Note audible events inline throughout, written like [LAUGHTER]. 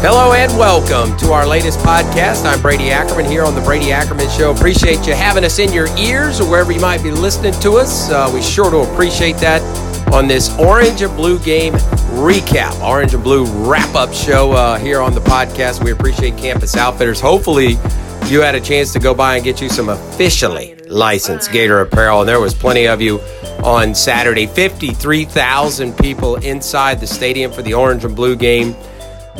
Hello and welcome to our latest podcast. I'm Brady Ackerman here on the Brady Ackerman Show. Appreciate you having us in your ears or wherever you might be listening to us. Uh, we sure do appreciate that on this Orange and Blue game recap, Orange and Blue wrap up show uh, here on the podcast. We appreciate Campus Outfitters. Hopefully, you had a chance to go by and get you some officially licensed Gator apparel, and there was plenty of you on Saturday. 53,000 people inside the stadium for the Orange and Blue game.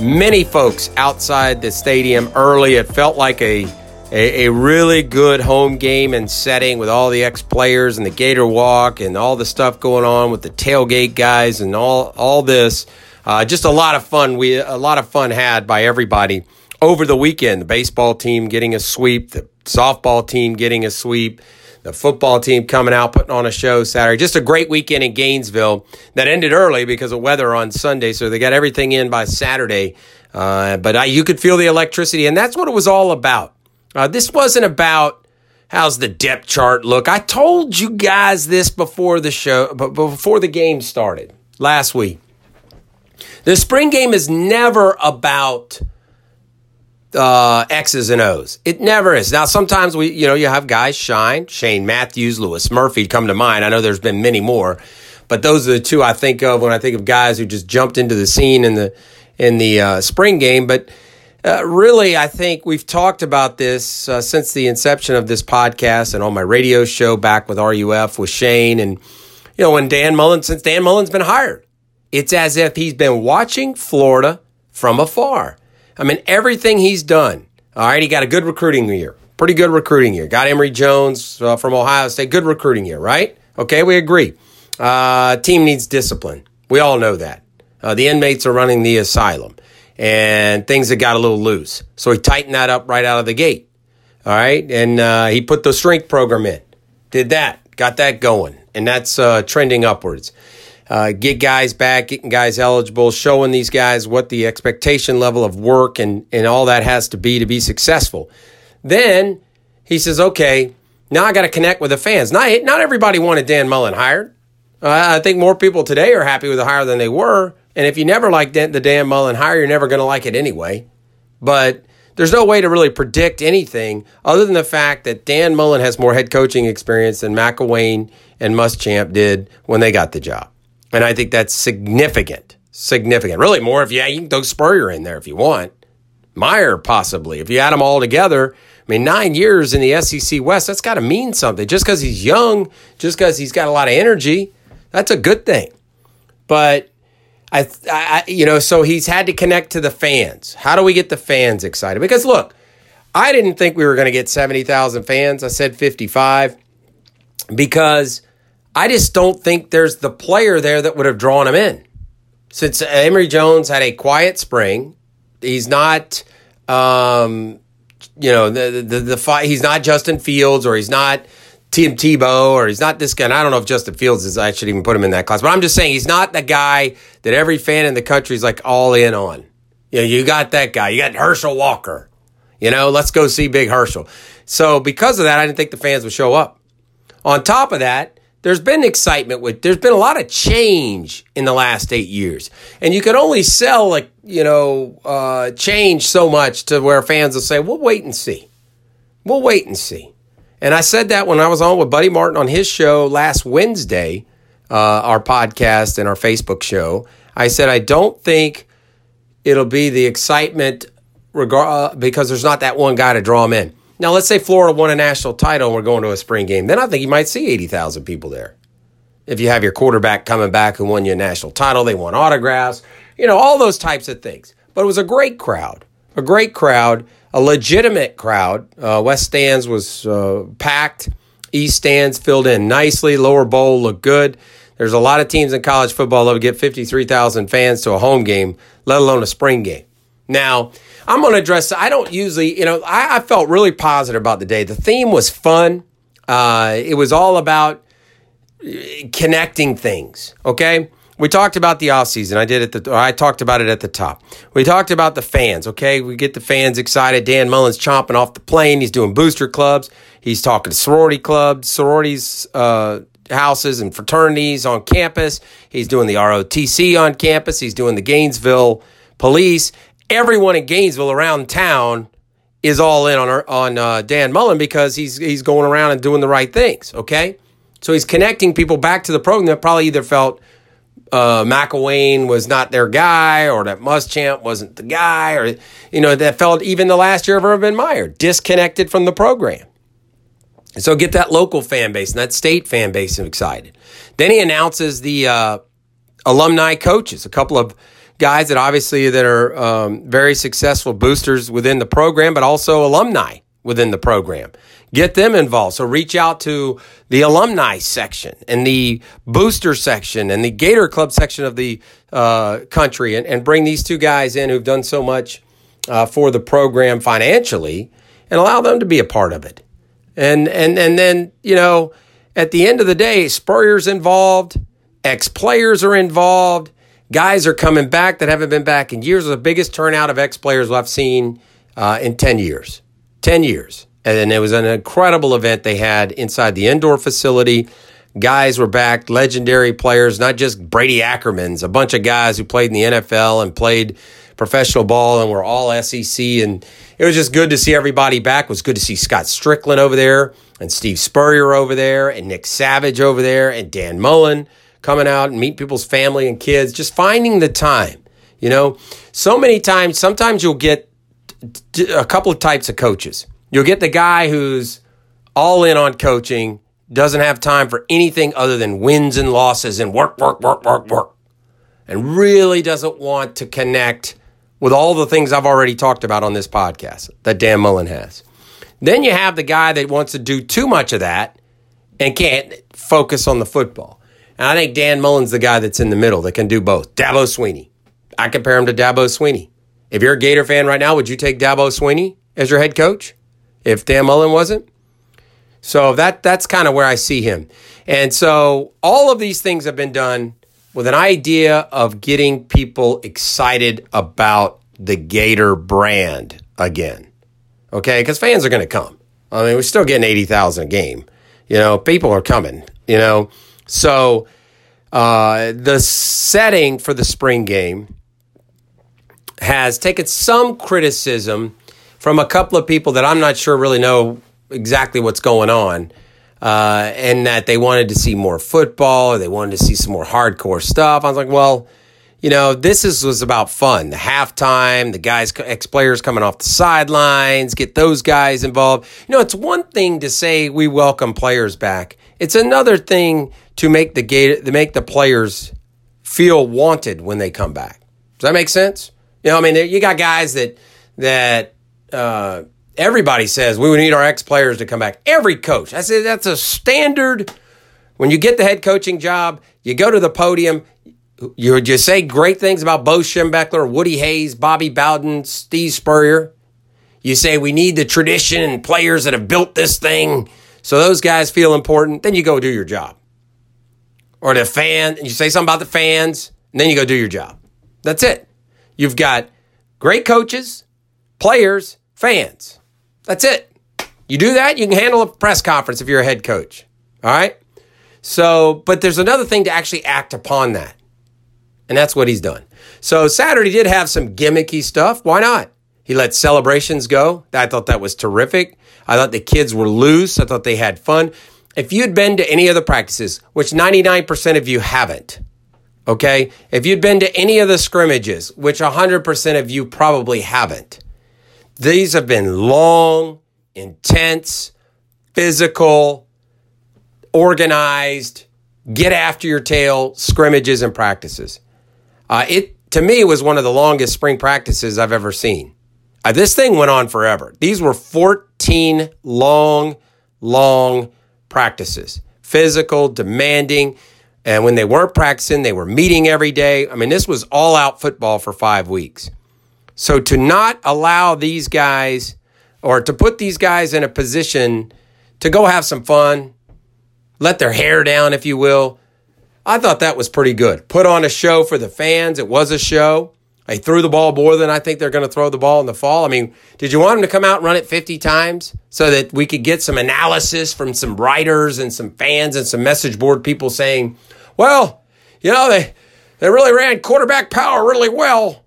Many folks outside the stadium early. It felt like a a, a, really good home game and setting with all the ex players and the Gator Walk and all the stuff going on with the tailgate guys and all all this. Uh, just a lot of fun. We a lot of fun had by everybody over the weekend. The baseball team getting a sweep, the softball team getting a sweep, the football team coming out putting on a show Saturday. Just a great weekend in Gainesville that ended early because of weather on Sunday, so they got everything in by Saturday. Uh, but I, you could feel the electricity, and that's what it was all about. Uh, this wasn't about how's the depth chart look. I told you guys this before the show, but before the game started last week. The spring game is never about uh, X's and O's. It never is. Now, sometimes we, you know, you have guys shine. Shane Matthews, Louis Murphy come to mind. I know there's been many more, but those are the two I think of when I think of guys who just jumped into the scene in the in the uh, spring game. But uh, really, I think we've talked about this uh, since the inception of this podcast and on my radio show back with RUF with Shane. And, you know, when Dan Mullen, since Dan Mullen's been hired, it's as if he's been watching Florida from afar. I mean, everything he's done. All right, he got a good recruiting year, pretty good recruiting year. Got Emory Jones uh, from Ohio State, good recruiting year, right? Okay, we agree. Uh, team needs discipline. We all know that. Uh, the inmates are running the asylum and things had got a little loose. So he tightened that up right out of the gate. All right. And uh, he put the strength program in, did that, got that going. And that's uh, trending upwards. Uh, get guys back, getting guys eligible, showing these guys what the expectation level of work and, and all that has to be to be successful. Then he says, okay, now I got to connect with the fans. Not, not everybody wanted Dan Mullen hired. Uh, I think more people today are happy with the hire than they were. And if you never liked the Dan Mullen hire, you're never going to like it anyway. But there's no way to really predict anything other than the fact that Dan Mullen has more head coaching experience than McElwain and Muschamp did when they got the job. And I think that's significant. Significant. Really more if you, you can throw Spurrier in there if you want. Meyer, possibly. If you add them all together, I mean, nine years in the SEC West, that's got to mean something. Just because he's young, just because he's got a lot of energy, that's a good thing. But I, I, you know, so he's had to connect to the fans. How do we get the fans excited? Because look, I didn't think we were going to get 70,000 fans. I said 55 because I just don't think there's the player there that would have drawn him in. Since Emory Jones had a quiet spring, he's not, um, you know, the, the, the, he's not Justin Fields or he's not Tim Tebow or he's not this guy. And I don't know if Justin Fields is. I should even put him in that class. But I'm just saying he's not the guy that every fan in the country is like all in on. You know, you got that guy. You got Herschel Walker. You know, let's go see Big Herschel. So because of that, I didn't think the fans would show up. On top of that, there's been excitement with. There's been a lot of change in the last eight years, and you can only sell like you know uh, change so much to where fans will say, "We'll wait and see. We'll wait and see." And I said that when I was on with Buddy Martin on his show last Wednesday, uh, our podcast and our Facebook show. I said, I don't think it'll be the excitement regard, uh, because there's not that one guy to draw them in. Now, let's say Florida won a national title and we're going to a spring game. Then I think you might see 80,000 people there. If you have your quarterback coming back who won you a national title, they want autographs, you know, all those types of things. But it was a great crowd, a great crowd a legitimate crowd. Uh, West stands was uh, packed. East stands filled in nicely. Lower bowl looked good. There's a lot of teams in college football that would get 53,000 fans to a home game, let alone a spring game. Now, I'm going to address, I don't usually, you know, I, I, felt really positive about the day. The theme was fun. Uh, it was all about uh, connecting things, okay? we talked about the offseason. I did it. The, I talked about it at the top. We talked about the fans. Okay, we get the fans excited. Dan Mullen's chomping off the plane. He's doing booster clubs. He's talking to sorority clubs, sororities, uh, houses, and fraternities on campus. He's doing the ROTC on campus. He's doing the Gainesville police. Everyone in Gainesville around town is all in on on uh, Dan Mullen because he's he's going around and doing the right things. Okay, so he's connecting people back to the program that probably either felt uh, McElwain was not their guy, or that Muschamp wasn't the guy, or you know that felt even the last year of Urban Meyer disconnected from the program. So get that local fan base and that state fan base excited. Then he announces the uh, alumni coaches, a couple of guys that obviously that are um, very successful boosters within the program, but also alumni within the program. Get them involved. So reach out to the alumni section and the booster section and the Gator Club section of the uh, country and, and bring these two guys in who've done so much uh, for the program financially and allow them to be a part of it. And and and then, you know, at the end of the day, Spurrier's involved, ex players are involved, guys are coming back that haven't been back in years. The biggest turnout of ex players I've seen uh, in 10 years. 10 years. And it was an incredible event they had inside the indoor facility. Guys were back, legendary players, not just Brady Ackerman's, a bunch of guys who played in the NFL and played professional ball and were all SEC. And it was just good to see everybody back. It was good to see Scott Strickland over there and Steve Spurrier over there and Nick Savage over there and Dan Mullen coming out and meet people's family and kids, just finding the time. You know, so many times, sometimes you'll get a couple of types of coaches. You'll get the guy who's all in on coaching, doesn't have time for anything other than wins and losses and work, work, work, work, work, and really doesn't want to connect with all the things I've already talked about on this podcast that Dan Mullen has. Then you have the guy that wants to do too much of that and can't focus on the football. And I think Dan Mullen's the guy that's in the middle that can do both. Dabo Swinney. I compare him to Dabo Swinney. If you're a Gator fan right now, would you take Dabo Swinney as your head coach if Dan Mullen wasn't? So that that's kind of where I see him. And so all of these things have been done with an idea of getting people excited about the Gator brand again. Okay? Because fans are going to come. I mean, we're still getting 80,000 a game. You know, people are coming, you know. So uh, the setting for the spring game has taken some criticism from a couple of people that I'm not sure really know exactly what's going on. Uh, and that they wanted to see more football or they wanted to see some more hardcore stuff. I was like, well, you know, this is, was about fun. The halftime, the guys, ex players coming off the sidelines, get those guys involved. You know, it's one thing to say we welcome players back. It's another thing to make the gate, to make the players feel wanted when they come back. Does that make sense? You know, I mean, you got guys that that uh, everybody says we would need our ex players to come back. Every coach, I say that's a standard. When you get the head coaching job, you go to the podium. You just say great things about Bo Schembechler, Woody Hayes, Bobby Bowden, Steve Spurrier. You say we need the tradition and players that have built this thing, so those guys feel important. Then you go do your job. Or the fan, and you say something about the fans, and then you go do your job. That's it. You've got great coaches, players, fans. That's it. You do that, you can handle a press conference if you're a head coach. All right? So, but there's another thing to actually act upon that. And that's what he's done. So, Saturday did have some gimmicky stuff. Why not? He let celebrations go. I thought that was terrific. I thought the kids were loose. I thought they had fun. If you'd been to any of the practices, which 99% of you haven't, okay? If you'd been to any of the scrimmages, which 100% of you probably haven't, these have been long, intense, physical, organized, get after your tail scrimmages and practices. Uh, it to me was one of the longest spring practices I've ever seen. Uh, this thing went on forever. These were 14 long, long practices, physical, demanding. And when they weren't practicing, they were meeting every day. I mean, this was all out football for five weeks. So to not allow these guys or to put these guys in a position to go have some fun, let their hair down, if you will, I thought that was pretty good. Put on a show for the fans. It was a show. They threw the ball more than I think they're going to throw the ball in the fall. I mean, did you want them to come out and run it 50 times so that we could get some analysis from some writers and some fans and some message board people saying, well, you know, they, they really ran quarterback power really well.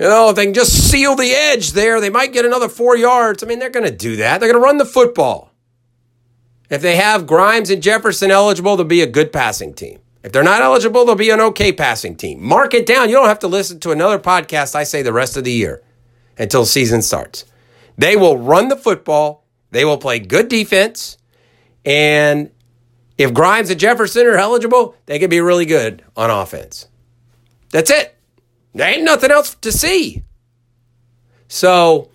You know, if they can just seal the edge there, they might get another four yards. I mean, they're going to do that. They're going to run the football. If they have Grimes and Jefferson eligible, they'll be a good passing team. If they're not eligible, they'll be an okay passing team. Mark it down. You don't have to listen to another podcast I say the rest of the year until season starts. They will run the football. They will play good defense. And if Grimes and Jefferson are eligible, they can be really good on offense. That's it. There ain't nothing else to see. So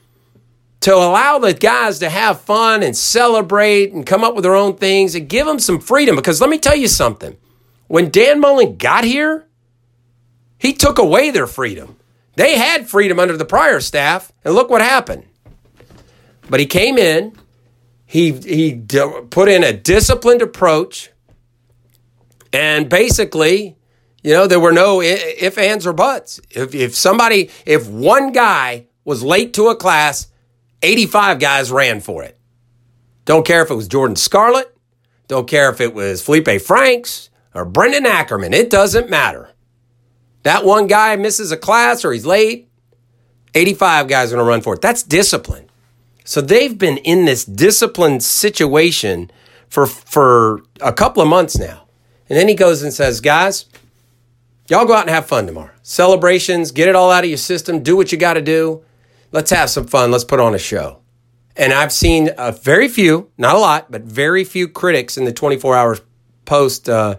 to allow the guys to have fun and celebrate and come up with their own things and give them some freedom. Because let me tell you something when Dan Mullen got here, he took away their freedom. They had freedom under the prior staff, and look what happened. But he came in, he, he put in a disciplined approach, and basically, you know, there were no if, ands, or buts. If, if somebody, if one guy was late to a class, 85 guys ran for it. Don't care if it was Jordan Scarlett. Don't care if it was Felipe Franks or Brendan Ackerman. It doesn't matter. That one guy misses a class or he's late, 85 guys are going to run for it. That's discipline. So they've been in this disciplined situation for, for a couple of months now. And then he goes and says, guys, y'all go out and have fun tomorrow. Celebrations, get it all out of your system, do what you got to do let's have some fun. Let's put on a show. And I've seen a very few, not a lot, but very few critics in the 24 hours post uh,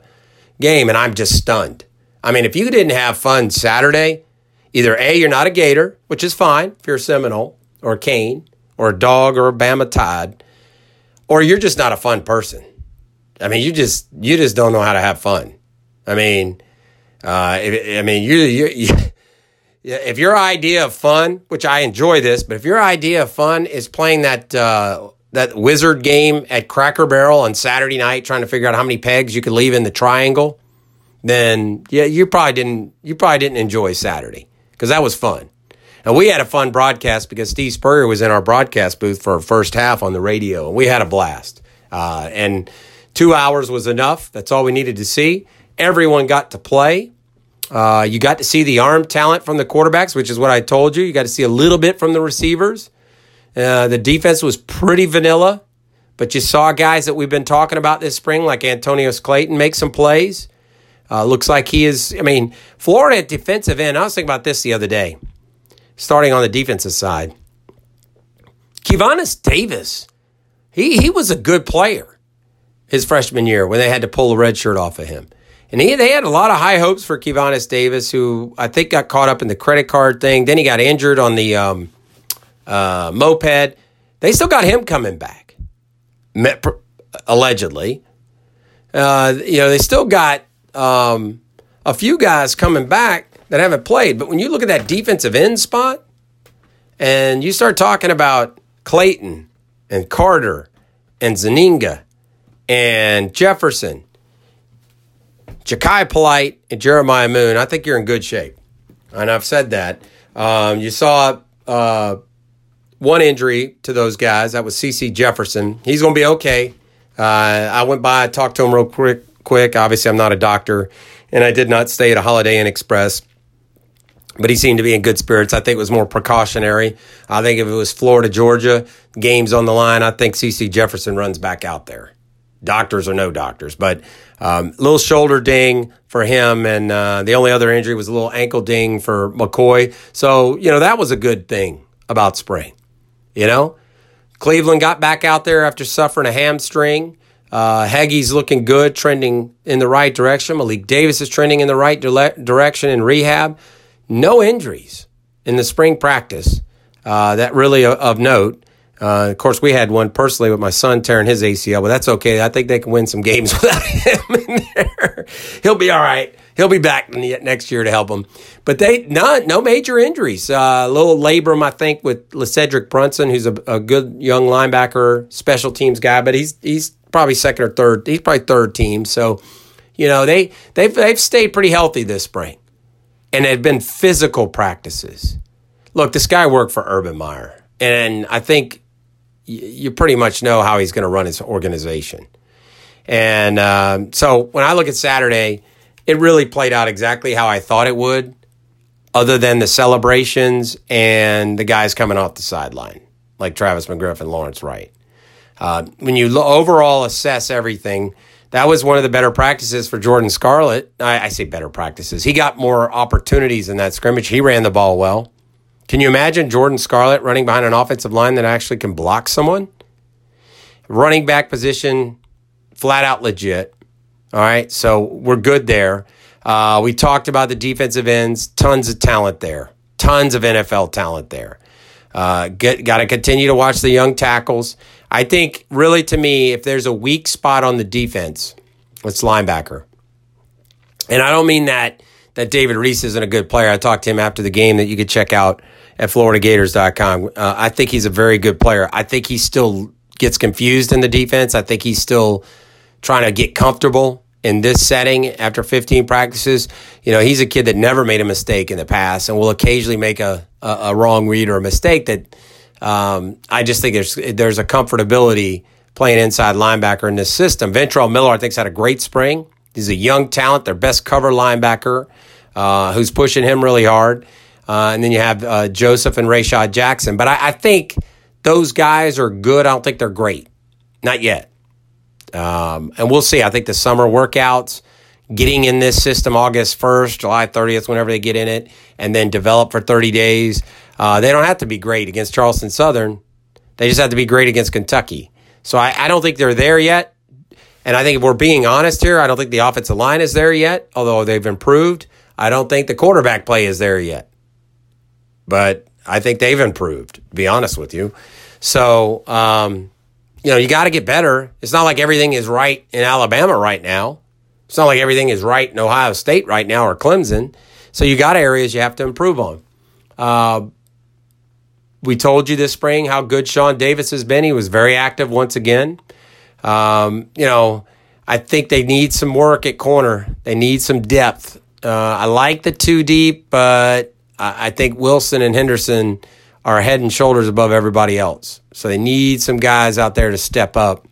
game, and I'm just stunned. I mean, if you didn't have fun Saturday, either A, you're not a Gator, which is fine if you're a Seminole or a Cane or a dog or a Bama Tide, or you're just not a fun person. I mean, you just you just don't know how to have fun. I mean, uh, I mean, you, you, you [LAUGHS] if your idea of fun, which I enjoy this, but if your idea of fun is playing that uh, that wizard game at Cracker Barrel on Saturday night, trying to figure out how many pegs you could leave in the triangle, then yeah, you probably didn't you probably didn't enjoy Saturday because that was fun. And we had a fun broadcast because Steve Spurrier was in our broadcast booth for our first half on the radio, and we had a blast. Uh, and two hours was enough. That's all we needed to see. Everyone got to play. Uh, you got to see the arm talent from the quarterbacks, which is what I told you. You got to see a little bit from the receivers. Uh, the defense was pretty vanilla, but you saw guys that we've been talking about this spring, like Antonneous Clayton, make some plays. Uh, looks like he is. I mean, Florida at defensive end. I was thinking about this the other day, starting on the defensive side. Keivonnis Davis, he he was a good player his freshman year when they had to pull the red shirt off of him. And he, they had a lot of high hopes for Keivonnis Davis, who I think got caught up in the credit card thing. Then he got injured on the um, uh, moped. They still got him coming back, allegedly. Uh, you know, they still got um, a few guys coming back that haven't played. But when you look at that defensive end spot and you start talking about Clayton and Carter and Zuniga and Jefferson Jachai Polite and Jeremiah Moon, I think you're in good shape. And I've said that. Um, you saw uh, one injury to those guys. That was C.C. Jefferson. He's going to be okay. Uh, I went by, talked to him real quick. Quick. Obviously, I'm not a doctor, and I did not stay at a Holiday Inn Express. But he seemed to be in good spirits. I think it was more precautionary. I think if it was Florida, Georgia, games on the line, I think C.C. Jefferson runs back out there doctors or no doctors, but um, little shoulder ding for him, and uh, the only other injury was a little ankle ding for McCoy. So you know that was a good thing about spring. You know, Cleveland got back out there after suffering a hamstring. Uh, looking good, trending in the right direction. Malik Davis is trending in the right direction in rehab. No injuries in the spring practice uh, that really of note. Uh, of course, we had one personally with my son tearing his ACL, but that's okay. I think they can win some games [LAUGHS] without him in there. He'll be all right. He'll be back next year to help them. But they no no major injuries. Uh, a little labrum, I think, with Cedric Brunson, who's a, a, good young linebacker, special teams guy, but he's he's probably second or third. He's probably third team. So, you know, they they've they've stayed pretty healthy this spring, and it have been physical practices. Look, this guy worked for Urban Meyer, and I think you pretty much know how he's going to run his organization. And um, so when I look at Saturday, it really played out exactly how I thought it would. other than the celebrations and the guys coming off the sideline, like Travis McGriff and Lawrence Wright. Uh, when you lo- overall assess everything, that was one of the better practices for Jordan Scarlett. I, I, say better practices. He got more opportunities in that scrimmage. He ran the ball well. Can you imagine Jordan Scarlett running behind an offensive line that actually can block someone? Running back position, flat out legit. All right, so we're good there. Uh, we talked about the defensive ends, tons of talent there, tons of NFL talent there. Uh, got to continue to watch the young tackles. I think, really, to me, if there's a weak spot on the defense, it's linebacker. And I don't mean that that David Reese isn't a good player. I talked to him after the game that you could check out at FloridaGators.com. Uh, I think he's a very good player. I think he still gets confused in the defense. I think he's still trying to get comfortable in this setting after 15 practices. You know, he's a kid that never made a mistake in the past and will occasionally make a, a, a wrong read or a mistake that um, I just think there's there's a comfortability playing inside linebacker in this system. Ventrell Miller, I think, had a great spring. He's a young talent, their best cover linebacker, uh, who's pushing him really hard. Uh, and then you have uh, Joseph and Rayshad Jackson. But I, I, think those guys are good. I don't think they're great. Not yet. Um, and we'll see. I think the summer workouts, getting in this system August 1st, July 30th, whenever they get in it, and then develop for 30 days. Uh, they don't have to be great against Charleston Southern. They just have to be great against Kentucky. So I, I don't think they're there yet. And I think if we're being honest here, I don't think the offensive line is there yet, although they've improved. I don't think the quarterback play is there yet. But I think they've improved, to be honest with you. So, um, you know, you got to get better. It's not like everything is right in Alabama right now. It's not like everything is right in Ohio State right now or Clemson. So you got areas you have to improve on. Uh, we told you this spring how good Shawn Davis has been. He was very active once again. Um, you know, I think they need some work at corner. They need some depth. Uh, I like the two deep, but I, I think Wilson and Henderson are head and shoulders above everybody else. So they need some guys out there to step up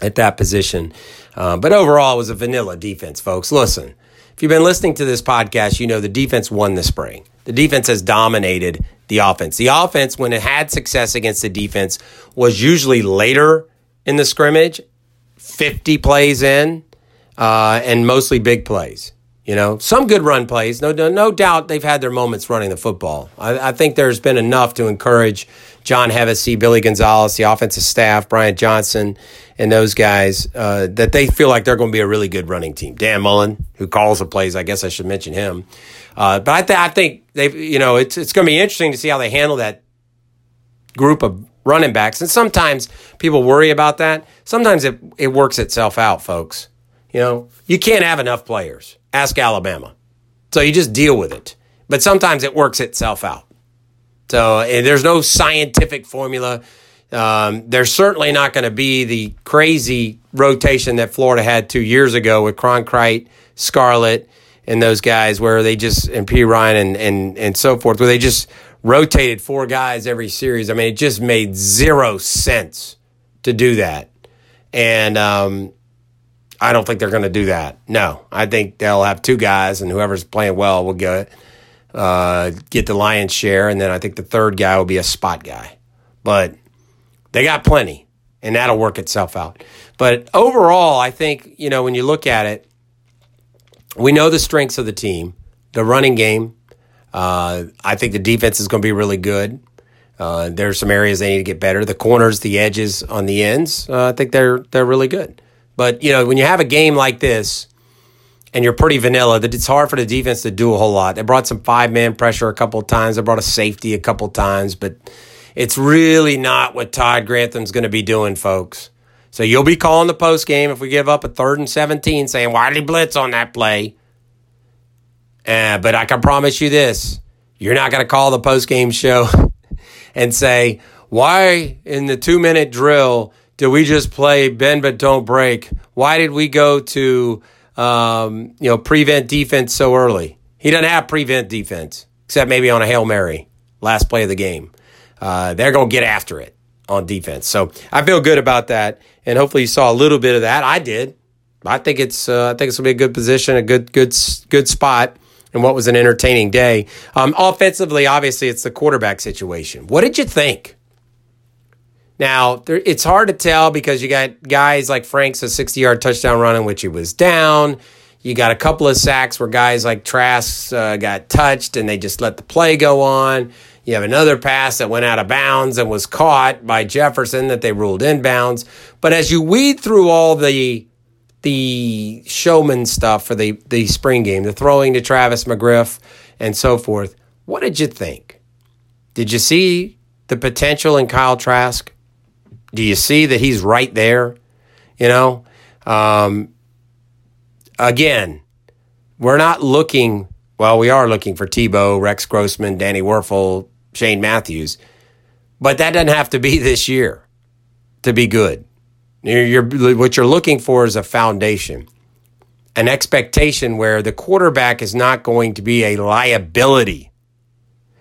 at that position. Uh, but overall, it was a vanilla defense, folks. Listen, if you've been listening to this podcast, you know the defense won the spring. The defense has dominated the offense. The offense, when it had success against the defense, was usually later in the scrimmage, 50 plays in, uh, and mostly big plays. You know, some good run plays. No, no, no doubt they've had their moments running the football. I, I think there's been enough to encourage John Hevesy, Billy Gonzalez, the offensive staff, Brian Johnson, and those guys uh, that they feel like they're going to be a really good running team. Dan Mullen, who calls the plays, I guess I should mention him. Uh, but I, th- I think they've, you know, it's it's going to be interesting to see how they handle that group of running backs. And sometimes people worry about that. Sometimes it it works itself out, folks. You know, you can't have enough players. Ask Alabama. So you just deal with it. But sometimes it works itself out. So there's no scientific formula. Um, there's certainly not going to be the crazy rotation that Florida had two years ago with Cronkrite, Scarlett, and those guys where they just and Perine and and and so forth where they just rotated four guys every series. I mean, it just made zero sense to do that, and um, I don't think they're going to do that. No, I think they'll have two guys, and whoever's playing well will get uh, get the lion's share, and then I think the third guy will be a spot guy. But they got plenty, and that'll work itself out. But overall, I think you know when you look at it we know the strengths of the team, the running game. Uh, I think the defense is going to be really good. Uh, there's some areas they need to get better. The corners, the edges on the ends, uh, I think they're they're really good. But you know, when you have a game like this, and you're pretty vanilla, that it's hard for the defense to do a whole lot. They brought some five man pressure a couple times. They brought a safety a couple times, but it's really not what Todd Grantham's going to be doing, folks. So you'll be calling the post game if we give up a third and 17 saying, why did he blitz on that play? Uh, but I can promise you this you're not going to call the post game show [LAUGHS] and say, why in the two minute drill did we just play bend but don't break? Why did we go to um, you know prevent defense so early? He doesn't have prevent defense except maybe on a hail mary last play of the game. Uh, they're going to get after it on defense. So I feel good about that, and hopefully you saw a little bit of that. I did. I think it's uh, I think it's gonna be a good position, a good good good spot. and what was an entertaining day. Um, offensively, obviously, it's the quarterback situation. What did you think? Now, there, it's hard to tell because you got guys like Frank's a 60 yard touchdown run in which he was down. You got a couple of sacks where guys like Trask uh, got touched and they just let the play go on. You have another pass that went out of bounds and was caught by Jefferson that they ruled inbounds. But as you weed through all the the showman stuff for the, the spring game, the throwing to Travis McGriff and so forth, what did you think? Did you see the potential in Kyle Trask? Do you see that he's right there? You know, um, again, we're not looking. Well, we are looking for Tebow, Rex Grossman, Danny Wuerffel, Shane Matthews, but that doesn't have to be [LAUGHS] this year to be good. You're, you're, what you're looking for is a foundation, an expectation where the quarterback is not going to be a liability.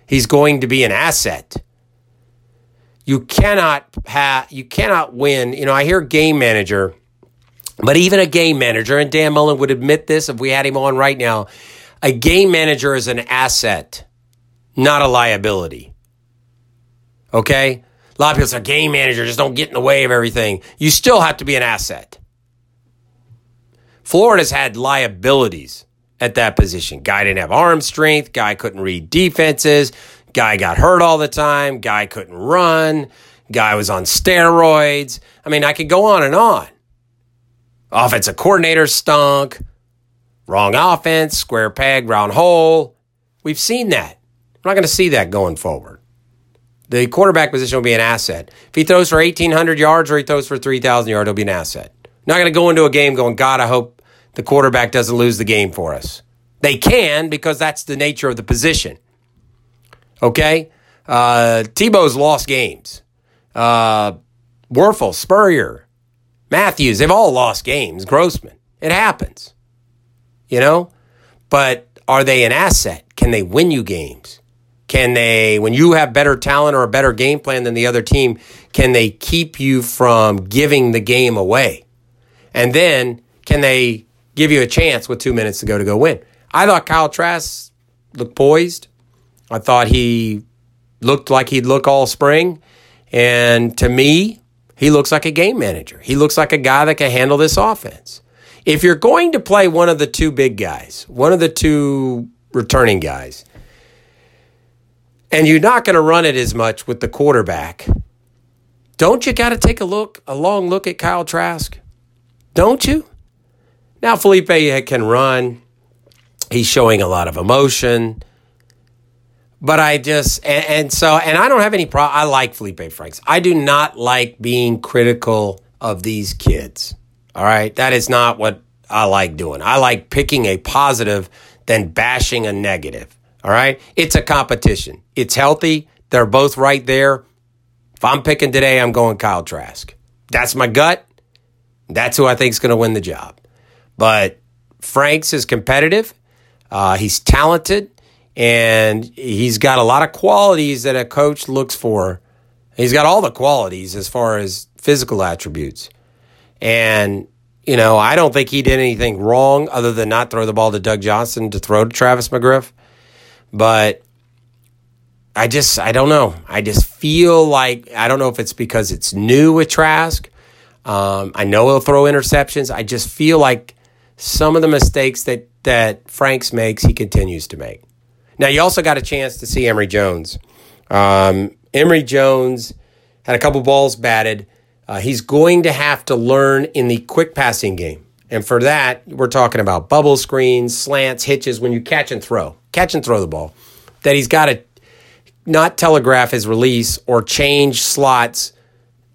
He's going to be an asset. You cannot have, you cannot win. You know, I hear game manager, but even a game manager, and Dan Mullen would admit this if we had him on right now, a game manager is an asset, not a liability. Okay? A lot of people say, game manager, just don't get in the way of everything. You still have to be an asset. Florida's had liabilities at that position. Guy didn't have arm strength. Guy couldn't read defenses. Guy got hurt all the time. Guy couldn't run. Guy was on steroids. I mean, I could go on and on. Offensive coordinator stunk. Wrong offense, square peg, round hole. We've seen that. We're not going to see that going forward the quarterback position will be an asset. If he throws for 1,800 yards or he throws for 3,000 yards, he'll be an asset. Not going to go into a game going, God, I hope the quarterback doesn't lose the game for us. They can because that's the nature of the position. Okay? Uh, Tebow's lost games. Uh, Wuerffel, Spurrier, Matthews, they've all lost games. Grossman. It happens. You know? But are they an asset? Can they win you games? Can they, when you have better talent or a better game plan than the other team, can they keep you from giving the game away? And then can they give you a chance with two minutes to go to go win? I thought Kyle Trask looked poised. I thought he looked like he'd look all spring. And to me, he looks like a game manager. He looks like a guy that can handle this offense. If you're going to play one of the two big guys, one of the two returning guys, and you're not going to run it as much with the quarterback, don't you got to take a look, a long look at Kyle Trask? Don't you? Now Felipe can run. He's showing a lot of emotion. But I just and, and so and I don't have any problem. I like Felipe Franks. I do not like being critical of these kids. All right, that is not what I like doing. I like picking a positive than bashing a negative. All right. It's a competition. It's healthy. They're both right there. If I'm picking today, I'm going Kyle Trask. That's my gut. That's who I think is going to win the job. But Franks is competitive. Uh, he's talented, and he's got a lot of qualities that a coach looks for. He's got all the qualities as far as physical attributes. And, you know, I don't think he did anything wrong other than not throw the ball to Doug Johnson to throw to Travis McGriff. But I just, I don't know. I just feel like, I don't know if it's because it's new with Trask. Um, I know he'll throw interceptions. I just feel like some of the mistakes that, that Franks makes, he continues to make. Now, you also got a chance to see Emory Jones. Um, Emory Jones had a couple balls batted. Uh, he's going to have to learn in the quick passing game. And for that, we're talking about bubble screens, slants, hitches when you catch and throw catch and throw the ball, that he's got to not telegraph his release or change slots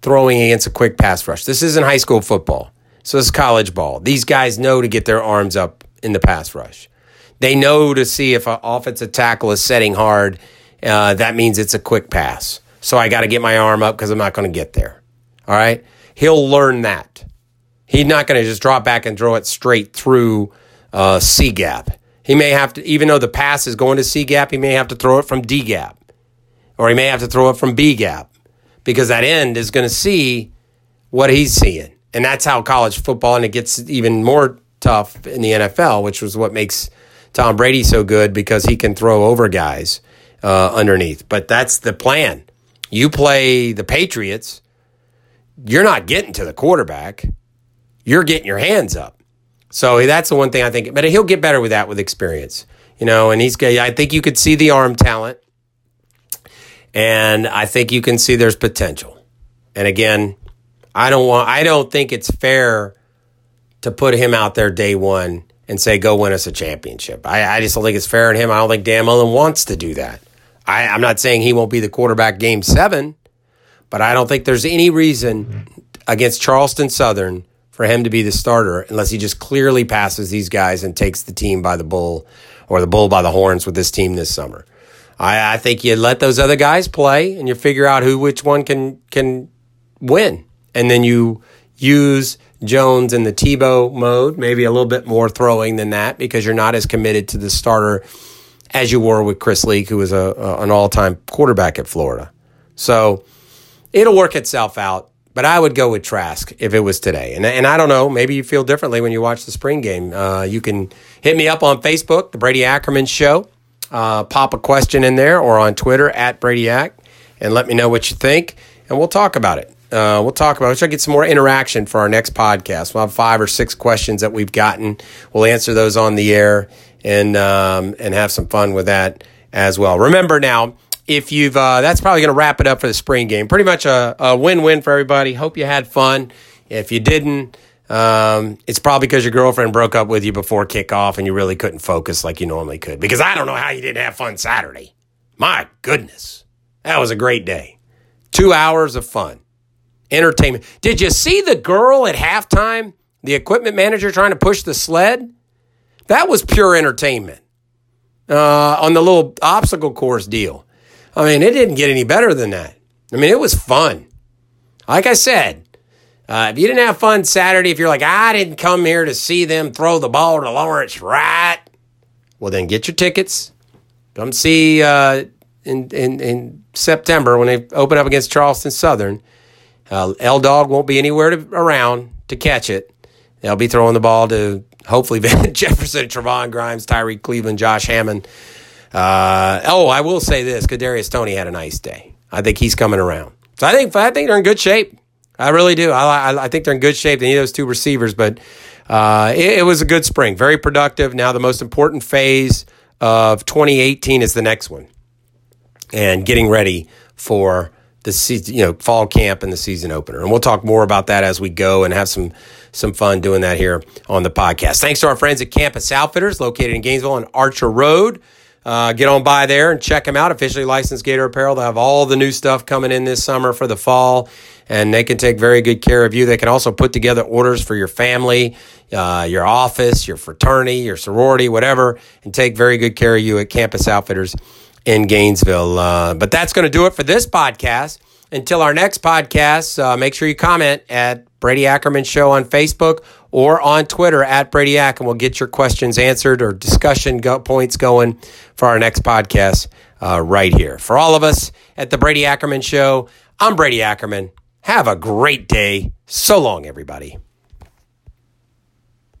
throwing against a quick pass rush. This isn't high school football. So is college ball. These guys know to get their arms up in the pass rush. They know to see if an offensive tackle is setting hard. Uh, that means it's a quick pass. So I got to get my arm up because I'm not going to get there. All right. He'll learn that. He's not going to just drop back and throw it straight through uh, C gap. He may have to, even though the pass is going to C gap, he may have to throw it from D gap, or he may have to throw it from B gap, because that end is going to see what he's seeing, and that's how college football, and it gets even more tough in the NFL, which was what makes Tom Brady so good because he can throw over guys uh, underneath. But that's the plan. You play the Patriots, you're not getting to the quarterback. You're getting your hands up. So that's the one thing I think. But he'll get better with that with experience, you know. And he's. I think you could see the arm talent, and I think you can see there's potential. And again, I don't want. I don't think it's fair to put him out there day one and say, "Go win us a championship." I, I just don't think it's fair on him. I don't think Dan Mullen wants to do that. I, I'm not saying he won't be the quarterback game seven, but I don't think there's any reason against Charleston Southern for him to be the starter unless he just clearly passes these guys and takes the team by the bull or the bull by the horns with this team this summer. I, I think you let those other guys play and you figure out who which one can can win, and then you use Jones in the Tebow mode, maybe a little bit more throwing than that because you're not as committed to the starter as you were with Chris Leak, who was a, a an all time quarterback at Florida. So it'll work itself out. But I would go with Trask if it was today. And, and I don't know, maybe you feel differently when you watch the spring game. Uh, you can hit me up on Facebook, The Brady Ackerman Show. Uh, pop a question in there or on Twitter at Brady Ack and let me know what you think. And we'll talk about it. Uh, we'll talk about. We'll try to get some more interaction for our next podcast. We'll have five or six questions that we've gotten. We'll answer those on the air and um, and have some fun with that as well. Remember now, if you've uh, that's probably going to wrap it up for the spring game. Pretty much a, a win-win for everybody. Hope you had fun. If you didn't, um, it's probably because your girlfriend broke up with you before kickoff and you really couldn't focus like you normally could. Because I don't know how you didn't have fun Saturday. My goodness, that was a great day. Two hours of fun, entertainment. Did you see the girl at halftime? The equipment manager trying to push the sled. That was pure entertainment uh, on the little obstacle course deal. I mean, it didn't get any better than that. I mean, it was fun. Like I said, uh, if you didn't have fun Saturday, if you're like, I didn't come here to see them throw the ball to Lawrence Wright, well, then get your tickets. Come see uh, in, in, in September when they open up against Charleston Southern. Uh, L Dog won't be anywhere to, around to catch it. They'll be throwing the ball to hopefully [LAUGHS] Jefferson, Trevon Grimes, Tyrie Cleveland, Josh Hammond. Uh, oh, I will say this: Kadarius Toney had a nice day. I think he's coming around. So I think I think they're in good shape. I really do. I, I, I think they're in good shape. They need those two receivers, but uh, it, it, was a good spring, very productive. Now the most important phase of 2018 is the next one, and getting ready for the season, you know, fall camp and the season opener. And we'll talk more about that as we go and have some some fun doing that here on the podcast. Thanks to our friends at Campus Outfitters, located in Gainesville on Archer Road. Uh, get on by there and check them out. Officially licensed Gator Apparel. They have all the new stuff coming in this summer for the fall, and they can take very good care of you. They can also put together orders for your family, uh, your office, your fraternity, your sorority, whatever, and take very good care of you at Campus Outfitters in Gainesville. Uh, but that's going to do it for this podcast. Until our next podcast, uh, make sure you comment at Brady Ackerman Show on Facebook or on Twitter at Brady Ack, and we'll get your questions answered or discussion go- points going for our next podcast uh, right here. For all of us at the Brady Ackerman Show, I'm Brady Ackerman. Have a great day. So long, everybody.